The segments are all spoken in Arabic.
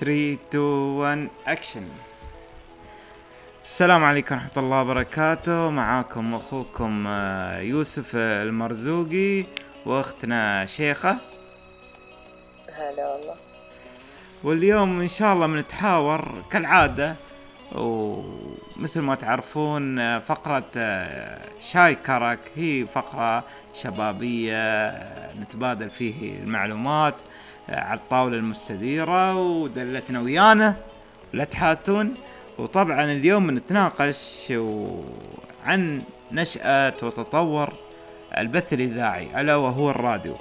3 2 1 اكشن السلام عليكم ورحمة الله وبركاته. معاكم أخوكم آه، يوسف المرزوقي وأختنا شيخة. هلا والله. واليوم إن شاء الله بنتحاور كالعادة ومثل ما تعرفون آه، فقرة آه، شاي كرك. هي فقرة شبابية نتبادل فيه المعلومات. آه، على الطاولة المستديرة ودلتنا ويانا. لا تحاتون. وطبعا اليوم بنتناقش و- عن نشأة وتطور البث الإذاعي ألا وهو الراديو.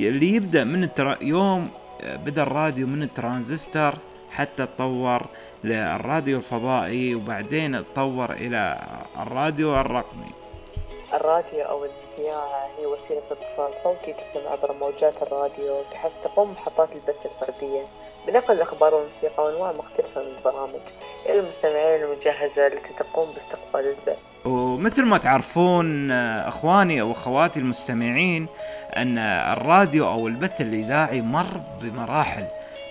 اللي يبدأ من التر... يوم بدأ الراديو من الترانزستور حتى تطور للراديو الفضائي وبعدين تطور إلى الراديو الرقمي. الراديو أو الإذاعة هي وسيلة اتصال صوتي تتم عبر موجات الراديو بحيث تقوم محطات البث الفردية. بنقل الأخبار والموسيقى وأنواع مختلفة من البرامج. إلى المستمعين المجهزة التي تقوم باستقبال البث. ومثل ما تعرفون آه، أخواني أو أخواتي المستمعين أن الراديو أو البث الإذاعي مر بمراحل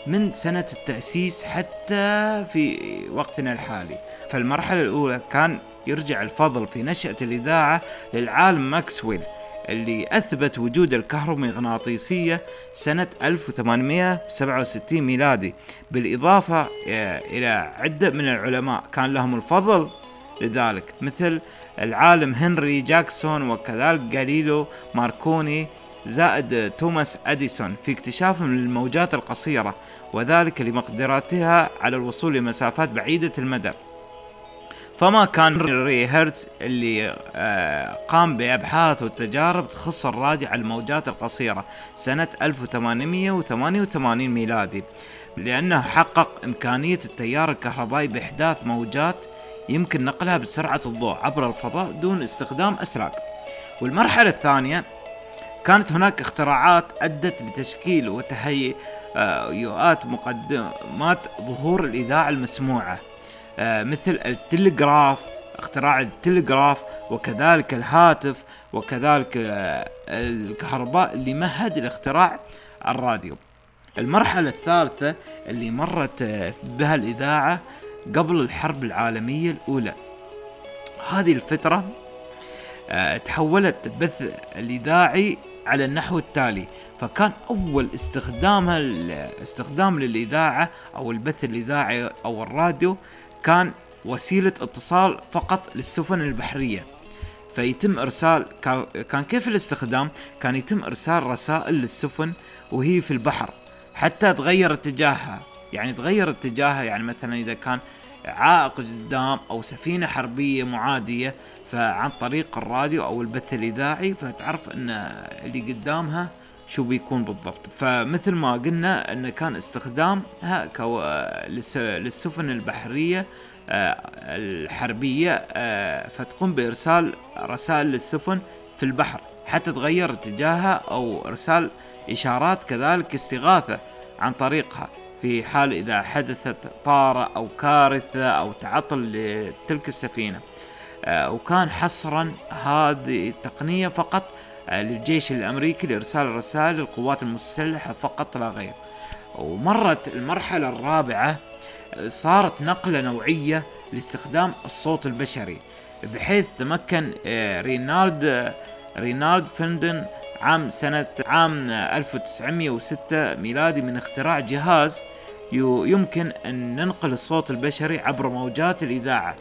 من سنة التأسيس حتى في وقتنا الحالي. فالمرحلة الأولى كان يرجع الفضل في نشأة الإذاعة للعالم ماكسويل اللي أثبت وجود الكهرومغناطيسية سنة 1867 ميلادي. بالإضافة آه، إلى عدة من العلماء كان لهم الفضل لذلك مثل العالم هنري جاكسون وكذلك جاليلو ماركوني زائد توماس أديسون في اكتشافهم للموجات القصيرة وذلك لمقدرتها على الوصول لمسافات بعيدة المدى. فما كان ري هيرتز اللي آه، قام بأبحاث وتجارب تخص الراديو على الموجات القصيرة سنة 1888 ميلادي لأنه حقق إمكانية التيار الكهربائي بإحداث موجات يمكن نقلها بسرعة الضوء عبر الفضاء دون استخدام أسلاك. والمرحلة الثانية كانت هناك اختراعات أدت بتشكيل وتهيئات مقدمات ظهور الإذاعة المسموعة. آه، مثل التلغراف اختراع التلغراف وكذلك الهاتف وكذلك آه، الكهرباء اللي مهد لاختراع الراديو. المرحلة الثالثة اللي مرت آه، بها الإذاعة قبل الحرب العالمية الأولى. هذه الفترة آه، تحولت البث الإذاعي على النحو التالي فكان أول استخدامها استخدام للإذاعة أو البث الإذاعي أو الراديو كان وسيلة اتصال فقط للسفن البحرية. فيتم إرسال كا- كان كيف الاستخدام؟ كان يتم إرسال رسائل للسفن وهي في البحر حتى تغير اتجاهها. يعني تغير اتجاهها يعني مثلا إذا كان عائق قدام أو سفينة حربية معادية فعن طريق الراديو أو البث الإذاعي فتعرف إن اللي قدامها شو بيكون بالضبط فمثل ما قلنا إنه كان استخدامها. للسفن البحرية آه، الحربية آه، فتقوم بإرسال رسائل للسفن في البحر حتى تغير اتجاهها أو إرسال إشارات كذلك استغاثة عن طريقها في حال إذا حدثت طارة أو كارثة أو تعطل لتلك السفينة آه، وكان حصرا هذه التقنية فقط للجيش الأمريكي لإرسال الرسائل للقوات المسلحة فقط لا غير. ومرت المرحلة الرابعة صارت نقلة نوعية لاستخدام الصوت البشري بحيث تمكن آه، رينالد آه، رينالد فندن عام سنة عام آه، 1906 ميلادي من اختراع جهاز يمكن أن ننقل الصوت البشري عبر موجات الإذاعة.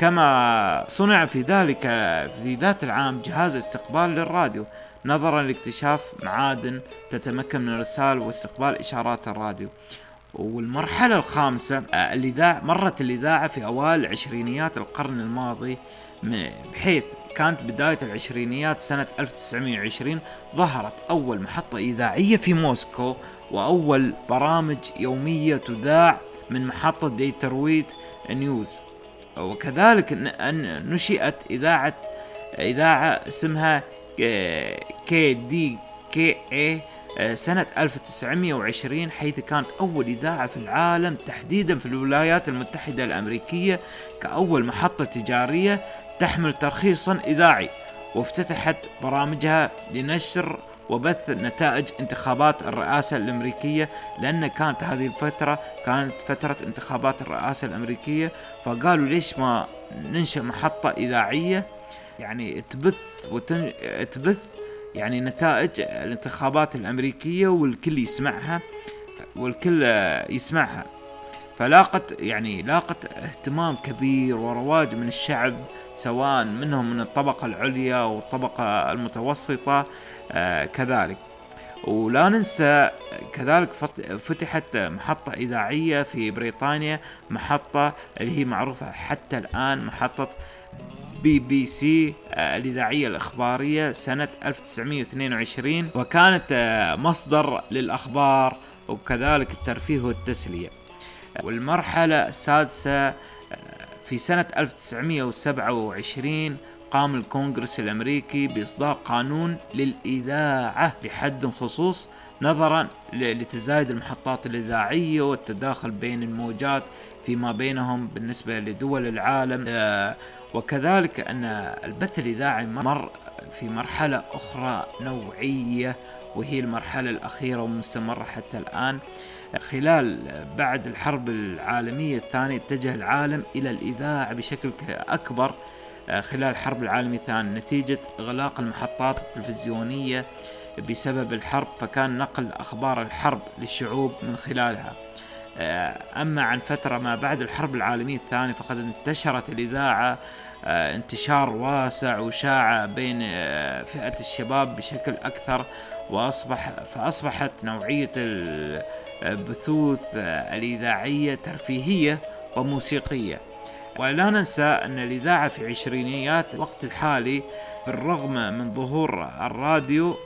كما صنع في ذلك في ذات العام جهاز استقبال للراديو نظرا لاكتشاف معادن تتمكن من إرسال واستقبال إشارات الراديو. والمرحلة الخامسة الإذاعة مرت الإذاعة في أوائل عشرينيات القرن الماضي بحيث كانت بداية العشرينيات سنة 1920 ظهرت أول محطة إذاعية في موسكو وأول برامج يومية تذاع من محطة Detroit News. وكذلك أنشئت إذاعة إذاعة اسمها KDKA سنة 1920 حيث كانت أول إذاعة في العالم تحديدا في الولايات المتحدة الأمريكية كأول محطة تجارية تحمل ترخيصا إذاعي وافتتحت برامجها لنشر وبث نتائج انتخابات الرئاسة الأمريكية لأن كانت هذه الفترة كانت فترة انتخابات الرئاسة الأمريكية. فقالوا ليش ما ننشأ محطة إذاعية؟ يعني تبث وتن... تبث يعني نتائج الانتخابات الأمريكية والكل يسمعها والكل يسمعها. فلاقت يعني لاقت اهتمام كبير ورواج من الشعب سواء منهم من الطبقة العليا والطبقة المتوسطة. كذلك. ولا ننسى كذلك فتحت محطة إذاعية في بريطانيا محطة اللي هي معروفة حتى الآن محطة بي بي سي آه، الإذاعية الإخبارية سنة 1922 وكانت آه، مصدر للأخبار وكذلك الترفيه والتسلية. والمرحلة السادسة آه، في سنة 1927 قام الكونغرس الأمريكي بإصدار قانون للإذاعة بحد خصوص نظرا لتزايد المحطات الإذاعية والتداخل بين الموجات فيما بينهم بالنسبة لدول العالم. آه، وكذلك أن البث الإذاعي مر في مرحلة أخرى نوعية وهي المرحلة الأخيرة ومستمرة حتى الآن. خلال بعد الحرب العالمية الثانية اتجه العالم إلى الإذاعة بشكل أكبر. خلال الحرب العالمية الثانية نتيجة إغلاق المحطات التلفزيونية بسبب الحرب فكان نقل أخبار الحرب للشعوب من خلالها. آه، أما عن فترة ما بعد الحرب العالمية الثانية فقد انتشرت الإذاعة آه، انتشار واسع وشاع بين فئة الشباب بشكل أكثر وأصبح فأصبحت نوعية البثوث الإذاعية ترفيهية وموسيقية. ولا ننسى أن الإذاعة في عشرينيات الوقت الحالي بالرغم من ظهور الراديو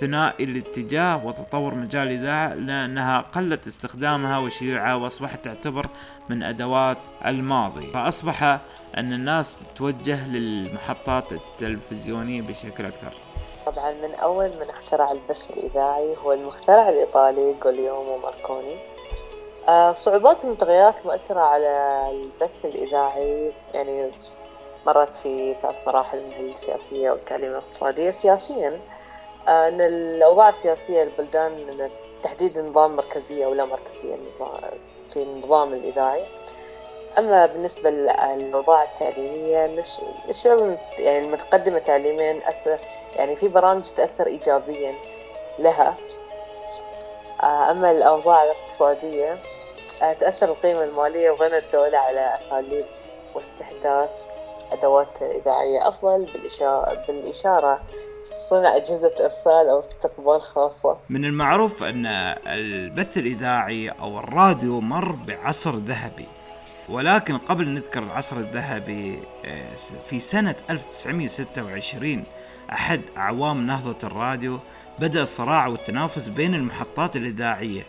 ثنائي الاتجاه وتطور مجال الإذاعة لأنها قلت استخدامها وشيوعها وأصبحت تعتبر من أدوات الماضي. فأصبح أن الناس تتوجه للمحطات التلفزيونية بشكل أكثر. طبعا من أول من اخترع البث الإذاعي هو المخترع الإيطالي جوليومو ماركوني. صعوبات والمتغيرات المؤثرة على البث الإذاعي. يعني مرت في ثلاث مراحل من السياسية والتعليمية والاقتصادية. سياسيا آه أن الأوضاع السياسية للبلدان تحديد نظام مركزية أو لا مركزية في النظام الإذاعي. أما بالنسبة للأوضاع التعليمية الشعوب يعني المتقدمة تعليميا أثر يعني في برامج تأثر إيجابيا لها. آه، أما الأوضاع الاقتصادية آه، تأثر القيمة المالية وبنى الدولة على أساليب واستحداث أدوات إذاعية أفضل بالإشارة صنع أجهزة إرسال أو استقبال خاصة. من المعروف أن البث الإذاعي أو الراديو مر بعصر ذهبي ولكن قبل نذكر العصر الذهبي آه، في سنة 1926 أحد أعوام نهضة الراديو بدأ الصراع والتنافس بين المحطات الإذاعية.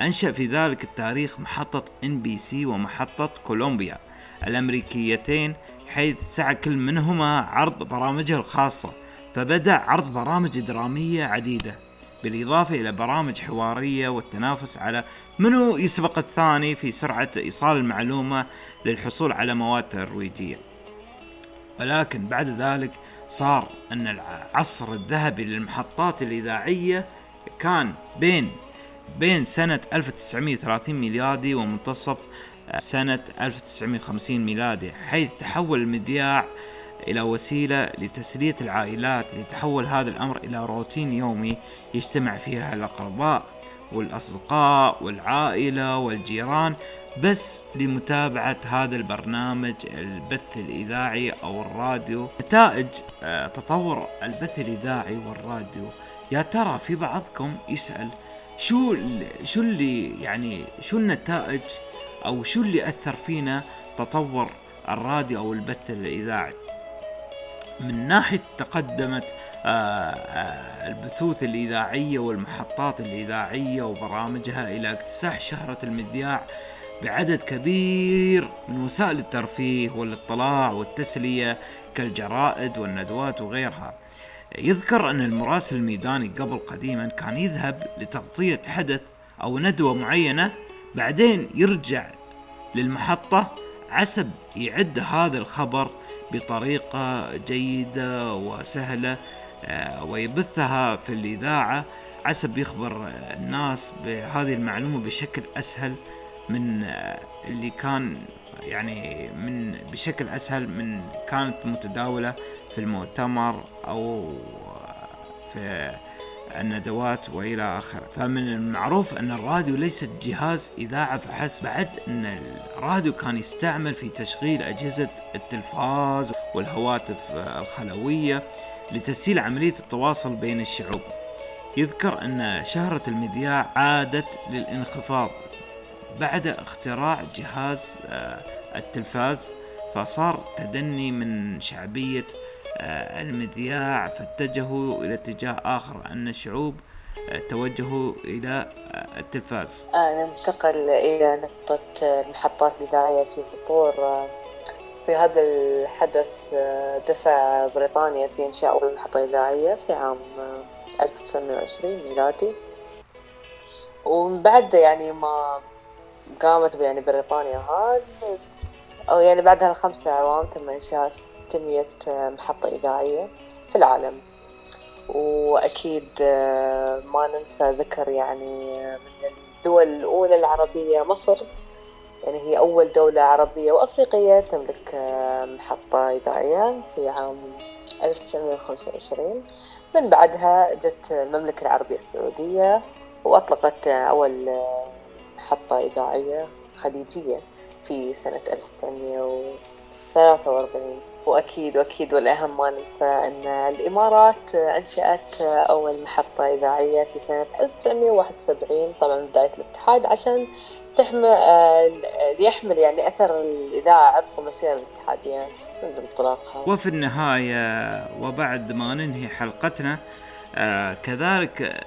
أنشأ في ذلك التاريخ محطة إن بي سي ومحطة كولومبيا الأمريكيتين حيث سعى كل منهما عرض برامجه الخاصة فبدأ عرض برامج درامية عديدة بالإضافة إلى برامج حوارية والتنافس على منو يسبق الثاني في سرعة إيصال المعلومة للحصول على مواد ترويجية. ولكن بعد ذلك صار أن العصر الذهبي للمحطات الإذاعية كان بين بين سنة 1930 ميلادي ومنتصف سنة 1950 ميلادي حيث تحول المذياع إلى وسيلة لتسلية العائلات لتحول هذا الأمر إلى روتين يومي يجتمع فيها الأقرباء والأصدقاء والعائلة والجيران. بس لمتابعة هذا البرنامج البث الإذاعي أو الراديو. نتائج آه، تطور البث الإذاعي والراديو. يا ترى في بعضكم يسأل شو شو اللي يعني شو النتائج أو شو اللي أثر فينا تطور الراديو أو البث الإذاعي؟ من ناحية تقدمت آه، آه، البثوث الإذاعية والمحطات الإذاعية وبرامجها إلى اكتساح شهرة المذياع بعدد كبير من وسائل الترفيه والإطلاع والتسلية كالجرائد والندوات وغيرها. يذكر أن المراسل الميداني قبل قديما كان يذهب لتغطية حدث أو ندوة معينة بعدين يرجع للمحطة عسب يعد هذا الخبر بطريقة جيدة وسهلة آه، ويبثها في الإذاعة عسب يخبر الناس بهذه المعلومة بشكل أسهل من اللي كان يعني من بشكل أسهل من كانت متداولة في المؤتمر أو في الندوات وإلى آخره. فمن المعروف أن الراديو ليس جهاز إذاعة فحسب بعد أن الراديو كان يستعمل في تشغيل أجهزة التلفاز والهواتف الخلوية لتسهيل عملية التواصل بين الشعوب. يذكر أن شهرة المذياع عادت للانخفاض. بعد اختراع جهاز آه، التلفاز فصار تدني من شعبية آه، المذياع فاتجهوا إلى اتجاه آخر أن الشعوب آه، توجهوا إلى التلفاز. ننتقل إلى نقطة المحطات الإذاعية في سطور. في هذا الحدث دفع بريطانيا في إنشاء أول محطة إذاعية في عام 1920 ميلادي. ومن بعد يعني ما قامت يعني بريطانيا هذا أو يعني بعدها خمسة أعوام تم إنشاء ستمية محطة إذاعية في العالم. وأكيد آه، ما ننسى ذكر يعني من الدول الأولى العربية مصر. يعني هي أول دولة عربية وأفريقية تملك آه، محطة إذاعية في عام 1925 من بعدها جت المملكة العربية السعودية وأطلقت أول آه، محطة إذاعية خليجية في سنة 1943 وأكيد وأكيد والأهم ما ننسى أن الإمارات أنشأت أول محطة إذاعية في سنة 1971 طبعا بداية الاتحاد عشان تحمل ليحمل يعني أثر الإذاعة عبق مسيرة الاتحادية منذ انطلاقها. وفي النهاية وبعد ما ننهي حلقتنا آه كذلك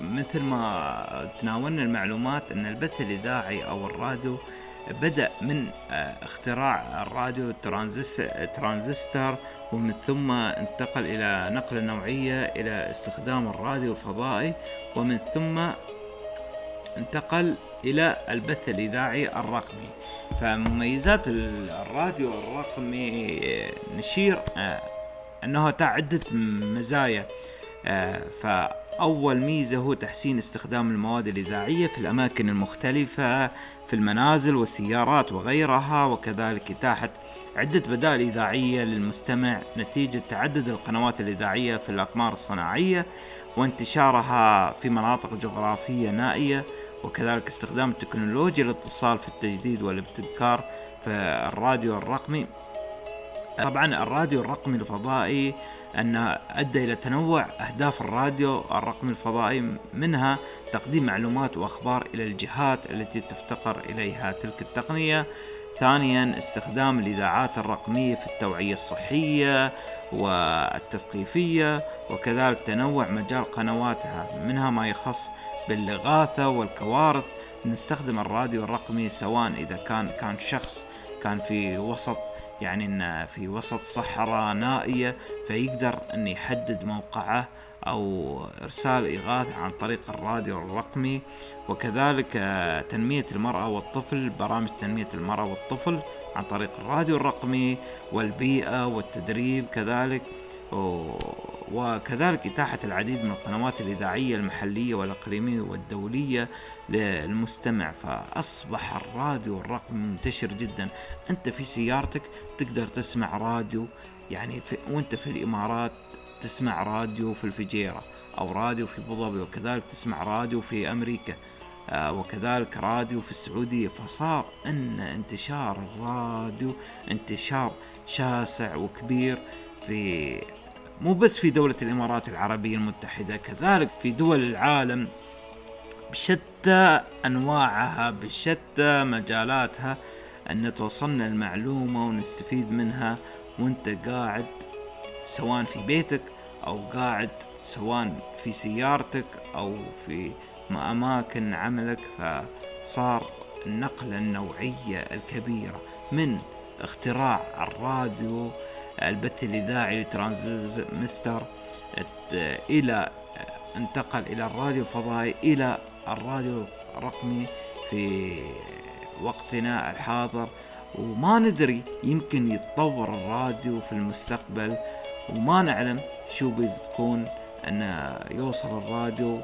مثل ما تناولنا المعلومات أن البث الإذاعي أو الراديو بدأ من آه، اختراع الراديو ترانزستور ومن ثم انتقل إلى نقل النوعية إلى استخدام الراديو الفضائي ومن ثم انتقل إلى البث الإذاعي الرقمي. فمميزات الراديو الرقمي آه، نشير آه، أنه عدة مزايا فأول ميزة هو تحسين استخدام المواد الإذاعية في الأماكن المختلفة في المنازل والسيارات وغيرها وكذلك إتاحة عدة بدائل إذاعية للمستمع نتيجة تعدد القنوات الإذاعية في الأقمار الصناعية وانتشارها في مناطق جغرافية نائية وكذلك استخدام التكنولوجيا للاتصال في التجديد والابتكار في الراديو الرقمي. طبعا الراديو الرقمي الفضائي أن أدى إلى تنوع أهداف الراديو الرقمي الفضائي منها تقديم معلومات وأخبار إلى الجهات التي تفتقر إليها. تلك التقنية ثانيا استخدام الإذاعات الرقمية في التوعية الصحية والتثقيفية وكذلك تنوع مجال قنواتها منها ما يخص بالإغاثة والكوارث. نستخدم الراديو الرقمي سواء إذا كان كان شخص كان في وسط يعني انه في وسط صحراء نائية فيقدر إن يحدد موقعه أو إرسال اغاثة عن طريق الراديو الرقمي. وكذلك تنمية المرأة والطفل برامج تنمية المرأة والطفل عن طريق الراديو الرقمي والبيئة والتدريب كذلك. وكذلك إتاحة العديد من القنوات الإذاعية المحلية والإقليمية والدولية للمستمع فأصبح الراديو الرقمي منتشر جدا. أنت في سيارتك تقدر تسمع راديو يعني في وأنت في الإمارات تسمع راديو في الفجيرة أو راديو في أبو ظبي وكذلك تسمع راديو في أمريكا آه، وكذلك راديو في السعودية. فصار أن انتشار الراديو انتشار شاسع وكبير في مو بس في دولة الإمارات العربية المتحدة كذلك في دول العالم بشتى أنواعها بشتى مجالاتها أن توصلنا المعلومة ونستفيد منها وأنت قاعد سواء في بيتك أو قاعد سواء في سيارتك أو في أماكن عملك فصار النقلة النوعية الكبيرة من اختراع الراديو البث الإذاعي لترانزستور إلى انتقل إلى الراديو الفضائي إلى الراديو الرقمي في وقتنا الحاضر. وما ندري يمكن يتطور الراديو في المستقبل. وما نعلم شو بتكون أن يوصل الراديو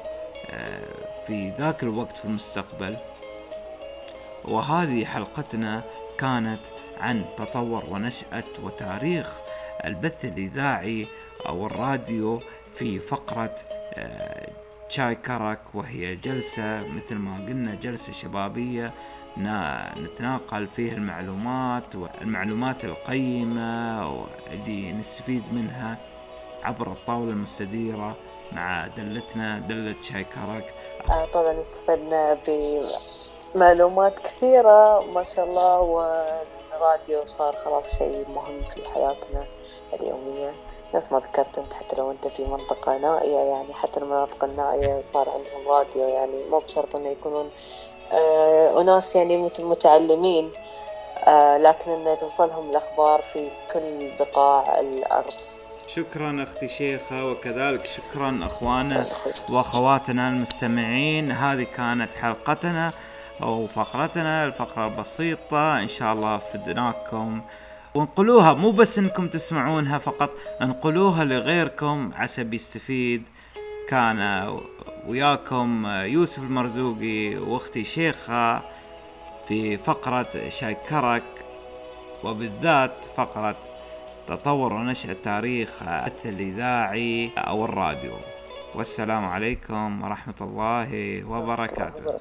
في ذاك الوقت في المستقبل. وهذه حلقتنا كانت عن تطور ونشأة وتاريخ البث الإذاعي أو الراديو في فقرة شاي كرك وهي جلسة مثل ما قلنا جلسة شبابية نتناقل فيها المعلومات والمعلومات القيمة اللي نستفيد منها عبر الطاولة المستديرة مع دلتنا دلة شاي كرك. آه طبعا استفدنا بمعلومات كثيرة ما شاء الله والراديو صار خلاص شيء مهم في حياتنا اليومية. نفس ما ذكرت أنت حتى لو أنت في منطقة نائية يعني حتى المناطق النائية صار عندهم راديو يعني مو بشرط إنه يكونون آه أناس يعني متعلمين آه لكن إنه توصلهم الأخبار في كل بقاع الأرض. شكرا أختي شيخة وكذلك شكرا اخوانا وأخواتنا المستمعين. هذه كانت حلقتنا. أو فقرتنا الفقرة البسيطة إن شاء الله فدناكم. وانقلوها مو بس إنكم تسمعونها فقط انقلوها لغيركم عسى يستفيد كان وياكم يوسف المرزوقي وأختي شيخة في فقرة شاي كرك وبالذات فقرة تطور ونشأة تاريخ البث الإذاعي أو الراديو. والسلام عليكم ورحمة الله وبركاته.